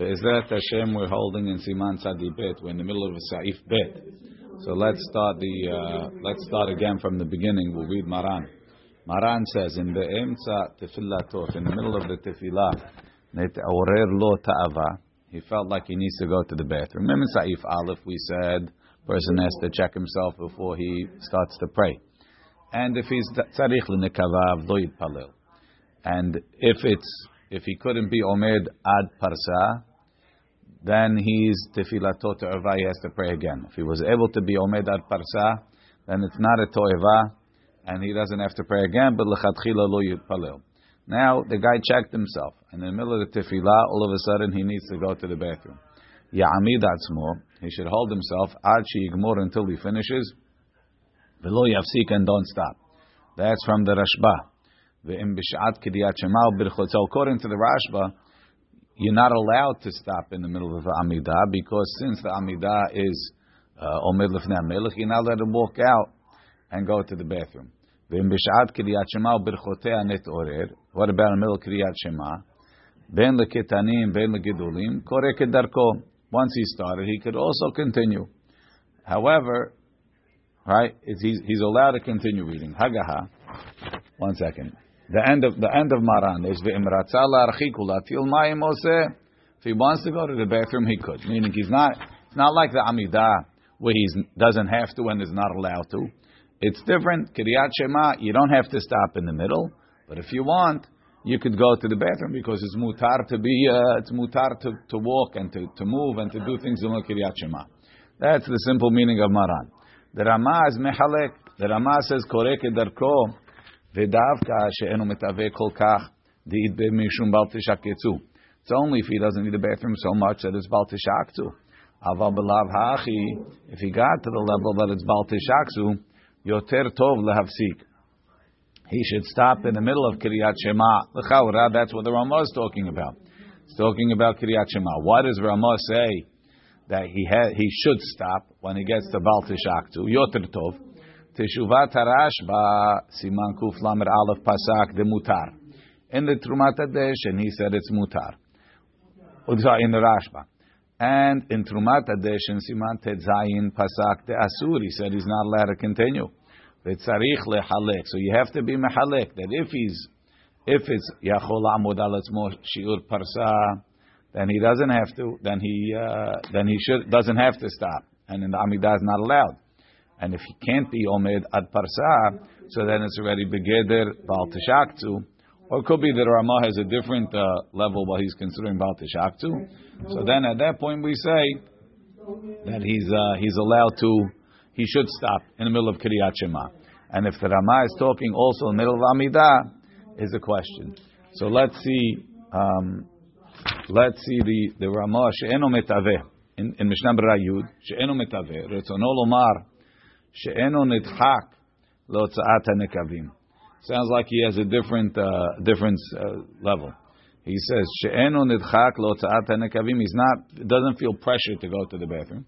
Be'ezrat Hashem, we're holding in Siman Tzadi Bet. We're in the middle of a Saif Bet. So let's start the uh, let's start again from the beginning. We'll read Maran. Maran says in the Emtza Tefilatot, in the middle of the Tefillah. He felt like he needs to go to the bathroom. Remember Saif Aleph, we said person has to check himself before he starts to pray. And if he's tzarich l'nekavav lo yitpalel. And if it's if he couldn't be omed ad parsa, then he's tefilatot to'eva, he has to pray again. If he was able to be omed ad parsa, then it's not a to'eva, and he doesn't have to pray again, but lechatchila lo yitpalel. Now, the guy checked himself, and in the middle of the tefillah, all of a sudden he needs to go to the bathroom. Ya'amid atzmo, he should hold himself, ad yigmor until he finishes, velo yafsik, and don't stop. That's from the Rashba. According to the Rashba, you're not allowed to stop in the middle of the Amidah because since the Amidah is uh, Omed Lefnei HaMelech, you're not allowed to walk out and go to the bathroom. What about in middle Kriyat Shema? Ben leketanim, ben legidulim, kore kedarko. Once he started, he could also continue. However, right, he's, he's allowed to continue reading. Hagaha. One second. The end of the end of Maran is If he wants to go to the bathroom, he could. Meaning he's not. It's not like the Amidah where he doesn't have to and is not allowed to. It's different. Kiryat Shema, you don't have to stop in the middle, but if you want, you could go to the bathroom because it's mutar to be, uh, it's mutar to, to walk and to, to move and to do things in Kiryat Shema. That's the simple meaning of Maran. The Ramah is mehalek. The Ramah says korek darko ודווקא שאינו מתהווה כל כך דאית משום בל תשקצו. It's only if he doesn't need the bathroom so much that it's bal tishaktu. Aval belav hachi, if he got to the level that it's bal tishaktu, yoter tov lehavsik. He should stop in the middle of Kiryat Shema. L'chaura, that's what the Ramah is talking about. It's talking about Kiryat Shema. Why does Ramah say that he ha- he should stop when he gets to Bal Tishaktu? Yoter tov. Teshuvat Harashba, Siman Kuf Lamer Aleph Pasak, the Mutar. In the Trumat and he said it's Mutar. In the Rashba. And in Trumat and Siman Tetzayin Pasak, the Asur, he said he's not allowed to continue. V'tzarich lehalek. So you have to be mehalek. That if he's, if it's Amud Alatzmo Shiur Parsa, then he doesn't have to, then he, uh, then he should, doesn't have to stop. And in the Amidah is not allowed. And if he can't be Omed ad Parsa, so then it's already Begeder Baal Teshaktu. Or it could be that Ramah has a different uh, level while he's considering Baal Teshaktu. So then at that point we say that he's, uh, he's allowed to, he should stop in the middle of Kriyat Shema. And if the Ramah is talking also in the middle of Amidah, is a question. So let's see, um, let's see the, the Ramah, She'eno Metaveh, in, in Mishnah Yud, She'eno Metaveh, Retzono Lomar, she'eno nidchak lotzat nekavim. Sounds like he has a different uh, different uh, level. He says she'eno nidchak lotzat nekavim. He's not doesn't feel pressure to go to the bathroom.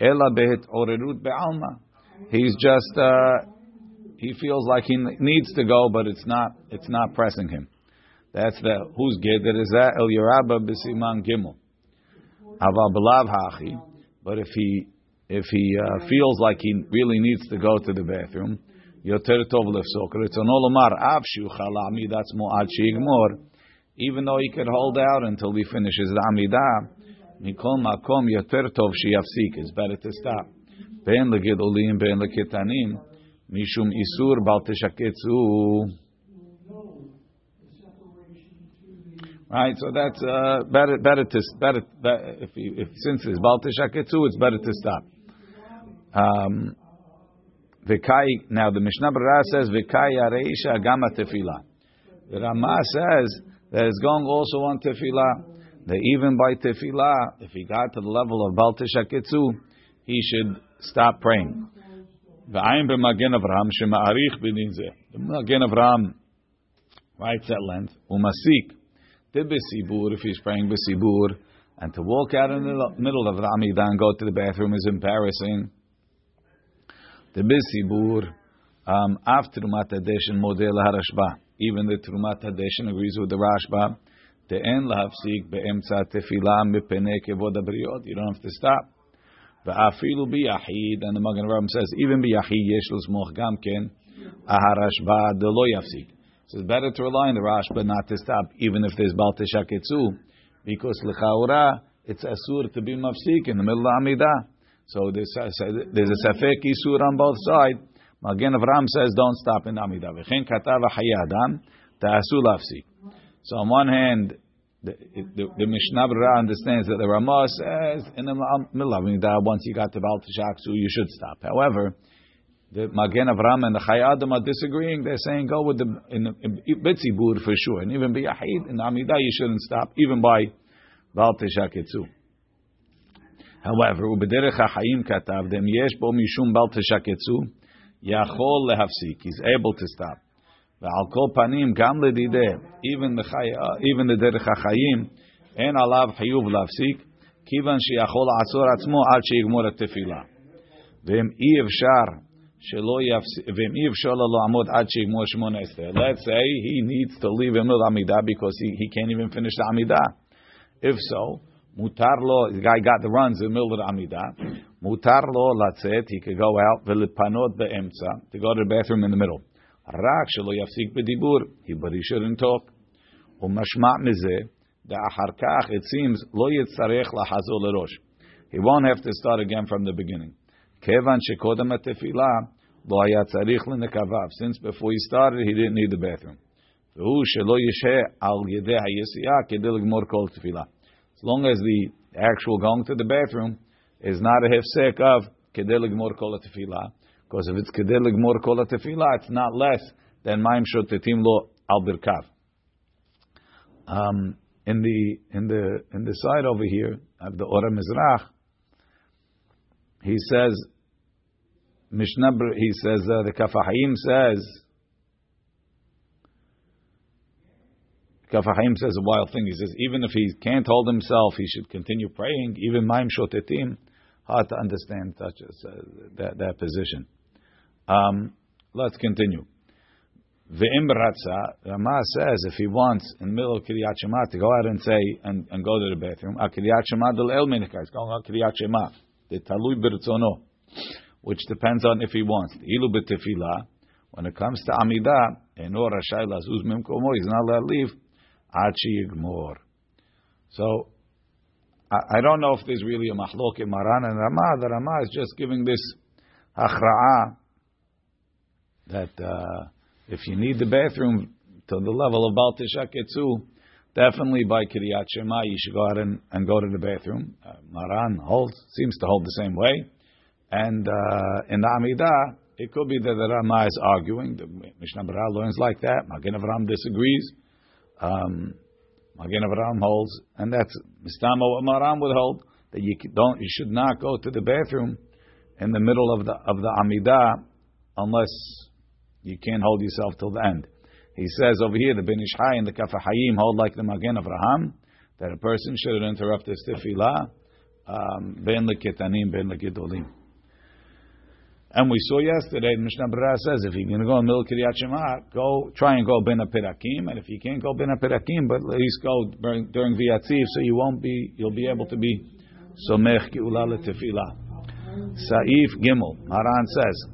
Ela behet orerut be'alma. He's just uh, he feels like he needs to go, but it's not it's not pressing him. That's the whose geder is that el yerabba b'siman gimel. Aval belav hachi. But if he if he uh, feels like he really needs to go to the bathroom, yoter tov lefsok. It's an olamar av shiuchal that's mo'ad sheigmor. Even though he could hold out until he finishes the amidah, mikol makom yoter tov sheyafsik. It's better to stop. Ben legedolim, ben leketanim, mishum isur bal teshaketzu. Right, so that's uh, better. Better to better, better if, if since it's B'alteshaketsu, it's better to stop. Um, now the Mishnah Berurah says Vikai Areisha Gama Tefillah. The Ramah says that it's going also on Tefillah. That even by Tefillah, if he got to the level of Bal Teshaketzu, he should stop praying. V'ayim b'magen Avraham shema'arich b'din zeh. Magen Avraham writes at length. Umasik. Tibesibur, if he's praying besibur, and to walk out in the middle of the Amidah and go to the bathroom is embarrassing. The Bisibur, um, after Trumat Hadeshin Model Harashba, even the Trumat Hadeshin agrees with the Rashba Te'en lahafsik be'emtza tefila mipene kevod. You don't have to stop. Ve'afilu biyachid, and the Magen Avraham says, even biyachid yesh l'smoch gam ken, aharashba de lo yafsik. So it's better to rely on the Rashba not to stop, even if there's Bal Teshaketzu, because l'chaura, it's asur to be mafsik in the middle of Amidah. So there's uh, a, there's a safek isur on both sides. Magen Avraham says, don't stop in Amida. V'chen katav hayadam ta'asu lafsik. So on one hand, the, the, the Mishnah Berurah understands that the Ramah says in the Amidah, once you got to Bal Teshaketzu, you should stop. However, the Magen Avraham and the Chayadim are disagreeing. They're saying go with the in, in, in Bitzibur for sure, and even Biyahid in Amidah you shouldn't stop, even by Bal. However, ubederech ha'chaim katav dem yesh bo mishum bal teshaketzu yachol lehafsik. He's able to stop. Ve'al kol panim gam ledideh even the uh, even the derech ha'chaim en alav chiyuv lehafsik kivan sheyachol atzor atzmo ad sheyigmor et tefillah. Ve'em i efshar shelo yafsik ve'em i efshar lo amod ad sheyigmor shmona Let's say he needs to leave him amidah because he, he can't even finish the amidah. If so, mutar lo, the guy got the runs in the middle of the Amidah. Mutar lo latzet, he could go out, v'lipanot be'emtza, to go to the bathroom in the middle. Rak shelo yafsik b'dibur, he, but he shouldn't talk. Umashma' mizeh, da'achar kach, it seems, lo yitzarech lahazol lerosh. He won't have to start again from the beginning. Kevan shekodam atefila, lo haya tzarich l'nekavav. Since before he started, he didn't need the bathroom. והוא שלא ישהה על ידי היציאה כדי לגמור כל תפילה long as the actual going to the bathroom is not a hefsek of kedel gmor kol tefillah, because if it's kedel gmor kol tefillah, it's not less than ma'im shotetim lo al birkav. Um, in the in the in the side over here of the Ora Mizrach, he says Mishnah. He says uh, the Kaf HaChaim says Kaf HaChaim says a wild thing. He says even if he can't hold himself, he should continue praying. Even Maim Shotetim, hard to understand such a, uh, that, that position. Um, let's continue. Ve'im Ratza, Rama says if he wants in the middle of Kiryat Shema to go out and say and, and go to the bathroom, Kiryat Shema del El Minikah, it's going Kiryat Shema, the Talui Birtzono, which depends on if he wants. Ilu B'Tefillah, when it comes to Amidah, Enor Rashai Lazuz Mimkomo, he's not allowed to leave Achi Yigmor. So, I, I, don't know if there's really a mahlok in Maran and Rama. The Rama is just giving this achra'ah that uh, if you need the bathroom to the level of Bal Ketzu, definitely by Kiryat Shema you should go out and, and go to the bathroom. Uh, Maran holds, seems to hold the same way. And uh, in the Amidah, it could be that the Rama is arguing. The Mishnah Berurah learns like that. Magen Avraham disagrees um, Magen Avraham holds, and that's Mistama what Maran would hold that you don't, you should not go to the bathroom in the middle of the of the Amidah unless you can't hold yourself till the end. He says over here the Ben Ish and the Kaf HaChaim hold like the Magen Avraham that a person shouldn't interrupt his tefillah um, ben leketanim ben legedolim. And we saw yesterday, Mishnah Berurah says, if you're going to go in Mil Kiryat Shema, go, try and go Ben Pirakim, and if you can't go Ben Pirakim, but at least go during, during V'yatziv, so you won't be, you'll be able to be Somech Geula Tefillah. Saif Gimel, Haran says,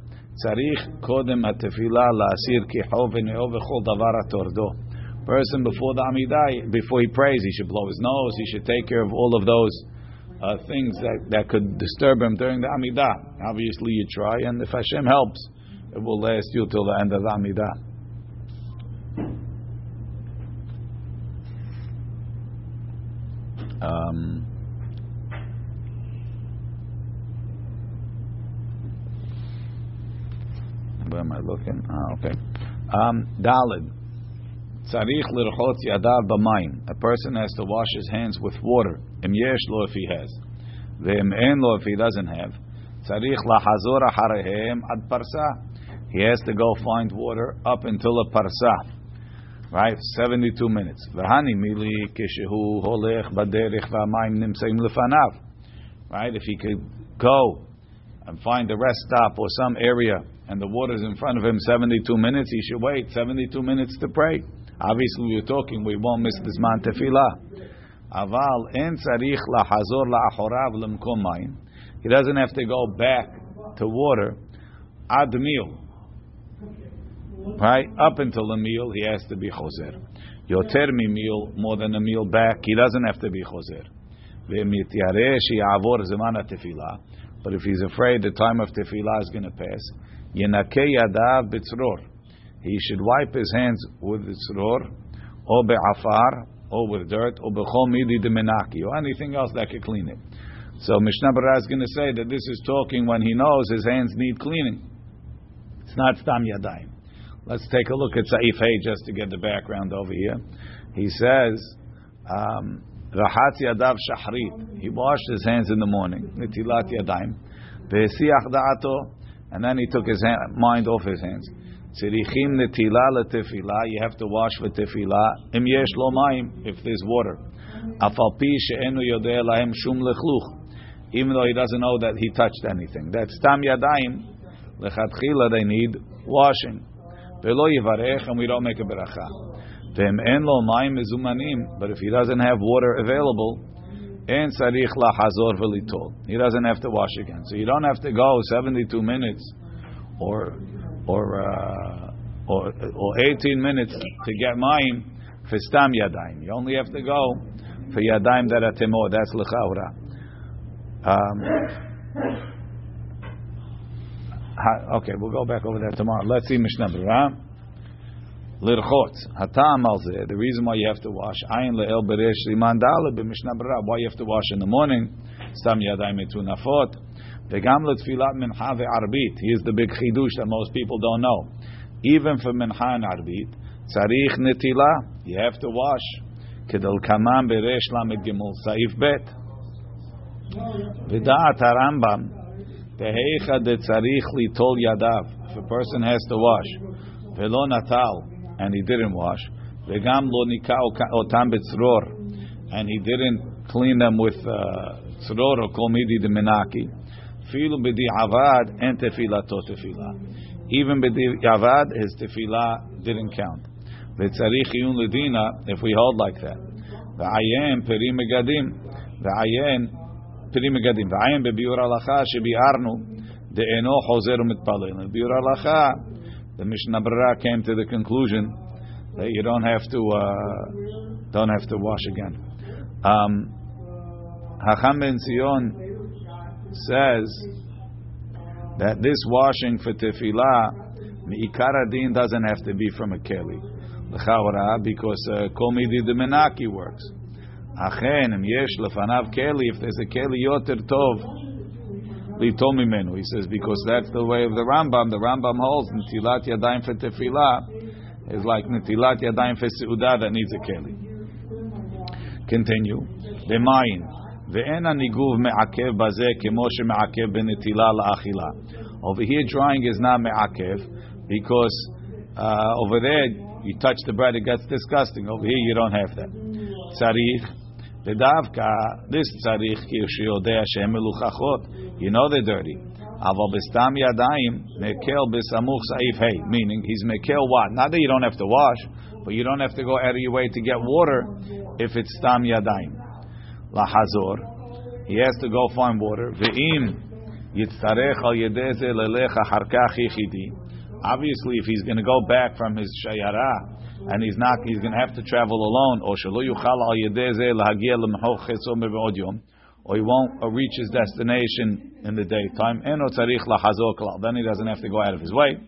Tzarich Kodem HaTefillah La'asir Kiho V'neo V'chol Davar HaTordo. Person before the Amidah, before he prays, he should blow his nose, he should take care of all of those uh, things that, that could disturb him during the Amidah. Obviously, you try, and if Hashem helps, it will last you till the end of the Amidah. Um, where am I looking? Ah, okay. Um, Dalid. Tzarich lirchotz yadav b'mayim. A person has to wash his hands with water. Im yesh lo if he has. Ve'im en lo if he doesn't have. Tzarich lahazor acharehem ad parsa. He has to go find water up until a parsa. Right? 72 minutes. Mili kishehu holech baderich v'amayim nimseim lefanav. Right? If he could go and find the rest stop or some area and the water is in front of him 72 minutes, he should wait 72 minutes to pray. Obviously, we're talking, we won't miss this man tefillah. Aval en tzarich lemkom mayim. He doesn't have to go back to water ad meal. Right? Up until the meal, he has to be choser. Yoter mi meal, more than a meal back, he doesn't have to be choser. But if he's afraid the time of tefillah is going to pass. He should wipe his hands with tzror, or be'afar, or with dirt, or bechol midi demenaki, or anything else that could clean it. So Mishnah Berurah is going to say that this is talking when he knows his hands need cleaning. It's not stam yadayim. Let's take a look at Saif Hay just to get the background over here. He says, um, yadav shahrit. He washed his hands in the morning. Nitilat yadayim. Ve'esiach da'ato. And then he took his hand, mind off his hands. Tzirichim netila letefila. You have to wash for tefila. Lo. If there's water. Even though he doesn't know that he touched anything. That's tam yadayim. Lechatchila they need washing. Velo and we don't make a beracha. But if he doesn't have water available, en sarich lahazor v'litol. He doesn't have to wash again. So you don't have to go 72 minutes or or uh, or, or 18 minutes to get mayim for stam yadayim. You only have to go for yadayim that are temor. That's lechaura. Um, okay, we'll go back over that tomorrow. Let's see Mishnah Berurah. Lirchot. Hatam al The reason why you have to wash. Ayin le'el beresh liman daled b'mishnah berurah. Why you have to wash in the morning. Stam yadayim etunafot. Ve'arbit. Here's the big chidush that most people don't know. Even for mincha and arbit, tzarich netila. You have to wash. Kedel kaman beresh lamed gimel saif bet. V'da'at harambam. Teheicha de tzarich litol yadav. If a person has to wash. Velo natal and he didn't wash. Vegam lo nika otam betzror, and he didn't clean them with uh, tzror or kol midi de menaki. Filu b'di avad and tefilato tefila. Even his tefila didn't count. V'tzarich yun ledina, if we hold like that. V'ayen peri megadim. V'ayen peri megadim. V'ayen bebiur alacha shebiarnu. De'eno chozer u'mitpalel. Biur alacha the Mishnah Berurah came to the conclusion that you don't have to uh, don't have to wash again. Um, Hacham says that this washing for tefillah, mi'ikar doesn't have to be from a keli, because uh, kol midi the menaki works. Achen im yesh lefanav keli, if there's a keli yoter tov, Lito mimenu. He says because that's the way of the Rambam. The Rambam holds netilat yadayim for tefillah is like netilat yadayim for seudah that needs a keli. Continue. B'mayin. ואין הניגוב מעכב בזה כמו שמעכב בנטילה לאכילה. Over here drying is not מעכב because uh, over there you touch the bread it gets disgusting. Over here you don't have that. צריך ודווקא this צריך כי שיודע שהם מלוכחות you know they're dirty. Aval b'stam yadayim mekel b'samuch saif hey. Meaning he's mekel what? Not that you don't have to wash, but you don't have to go out of your way to get water if it's stam yadayim. Lahazor. He has to go find water. Ve'im yitzarech al yedeze lelecha harkach yichidi. Obviously, if he's going to go back from his shayara and he's not, he's going to have to travel alone. Or shelo yuchal al yedeze lahagia lemhoch chesom yom or he won't reach his destination in the daytime. Then he doesn't have to go out of his way.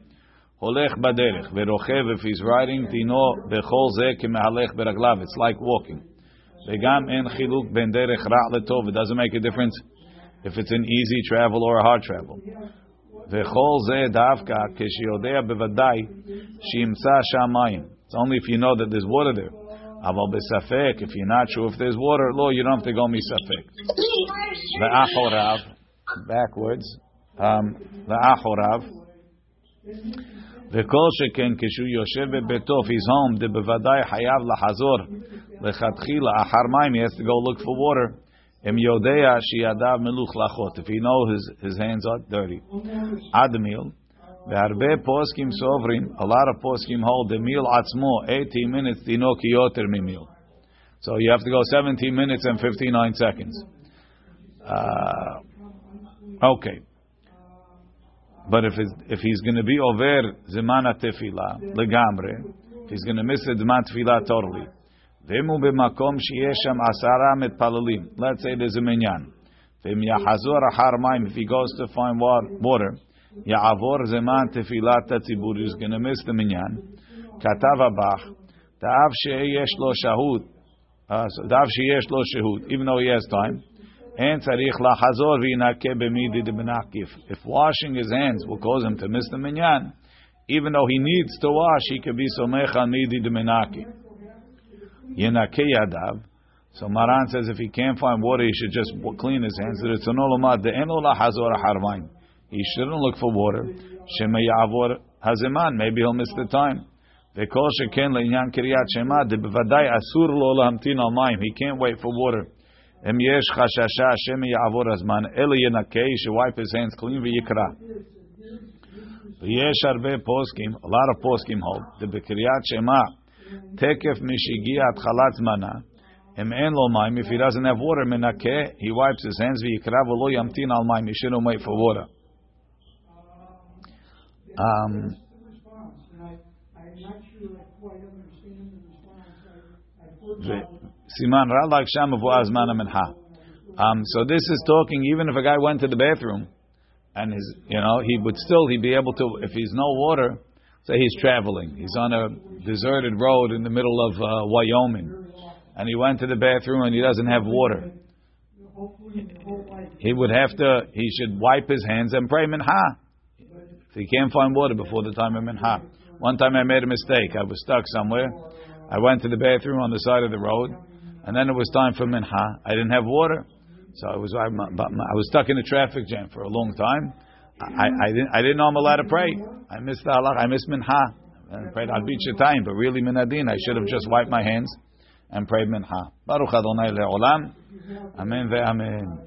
Holech baderech verochev if he's riding tino bechol zeh kemehalech beraglav. It's like walking. Vegam en chiluk ben derech ra letov. It doesn't make a difference if it's an easy travel or a hard travel. Vechol zeh davka keshiyodea bevadai shimsa shamayim. It's only if you know that there's water there. Aval besafek, if you're not sure if there's water, lo, you don't have to go misafek. Ve'achorav, backwards. Um, ve'achorav. וכל שכן כשהוא יושב בביתו, if he's home, דבוודאי חייב לחזור לכתחילה, אחר מים, he has to go look for water. אם יודע שידיו מלוכלכות, if he knows his, his hands are dirty. עד מיל, והרבה poskim sovrim, a lot of poskim hold the meal atzmo, 18 minutes dino ki yoter mimil. So you have to go 17 minutes and 59 seconds. Uh, okay. But if if he's going to be over zemana tefila legamre, if he's going to miss the zeman tefila totally, Let's say there's a minyan. If he goes to find water, ya'avor zeman tefilat. He's going to miss the minyan. Katav abach. Ta'av sheyesh lo shahud. Uh, Ta'av sheyesh lo. Even though he has time. And tzarich lachazor b'midi d'benakif. If washing his hands will cause him to miss the minyan, even though he needs to wash, he could be somech on midi d'menaki. Yadav. So Maran says if he can't find water, he should just clean his hands. He shouldn't look for water. Shema yavor hazeman. Maybe he'll miss the time. V'kol sheken le'inyan kiryat shema. B'vadai asur lo lahamtin al mayim. He can't wait for water. Chashasha Shema yavor hazman. Eli yenakei. He should wipe his hands clean v'yikra. V'yesh arbe poskim. A lot of poskim hold. The b'kiryat shema. Tekef mishigiat chalat zmana. If he doesn't have water, menakeh, he wipes his hands. V'yikrav lo yamtin al mayim. He shouldn't wait for water. Um, Siman Ralak Sham Minha. Um, so this is talking even if a guy went to the bathroom and his, you know, he would still he'd be able to if he's no water. Say he's traveling, he's on a deserted road in the middle of uh, Wyoming, and he went to the bathroom and he doesn't have water. He would have to. He should wipe his hands and pray minha. If he can't find water before the time of minha. One time I made a mistake. I was stuck somewhere. I went to the bathroom on the side of the road, and then it was time for minha. I didn't have water, so I was I, I was stuck in a traffic jam for a long time. I, I, didn't I didn't know I'm allowed to pray. I missed the halach. I missed minha. I prayed al time, but really minadin. I should have just wiped my hands and prayed minha. Baruch Adonai le'olam. Amen ve'amen.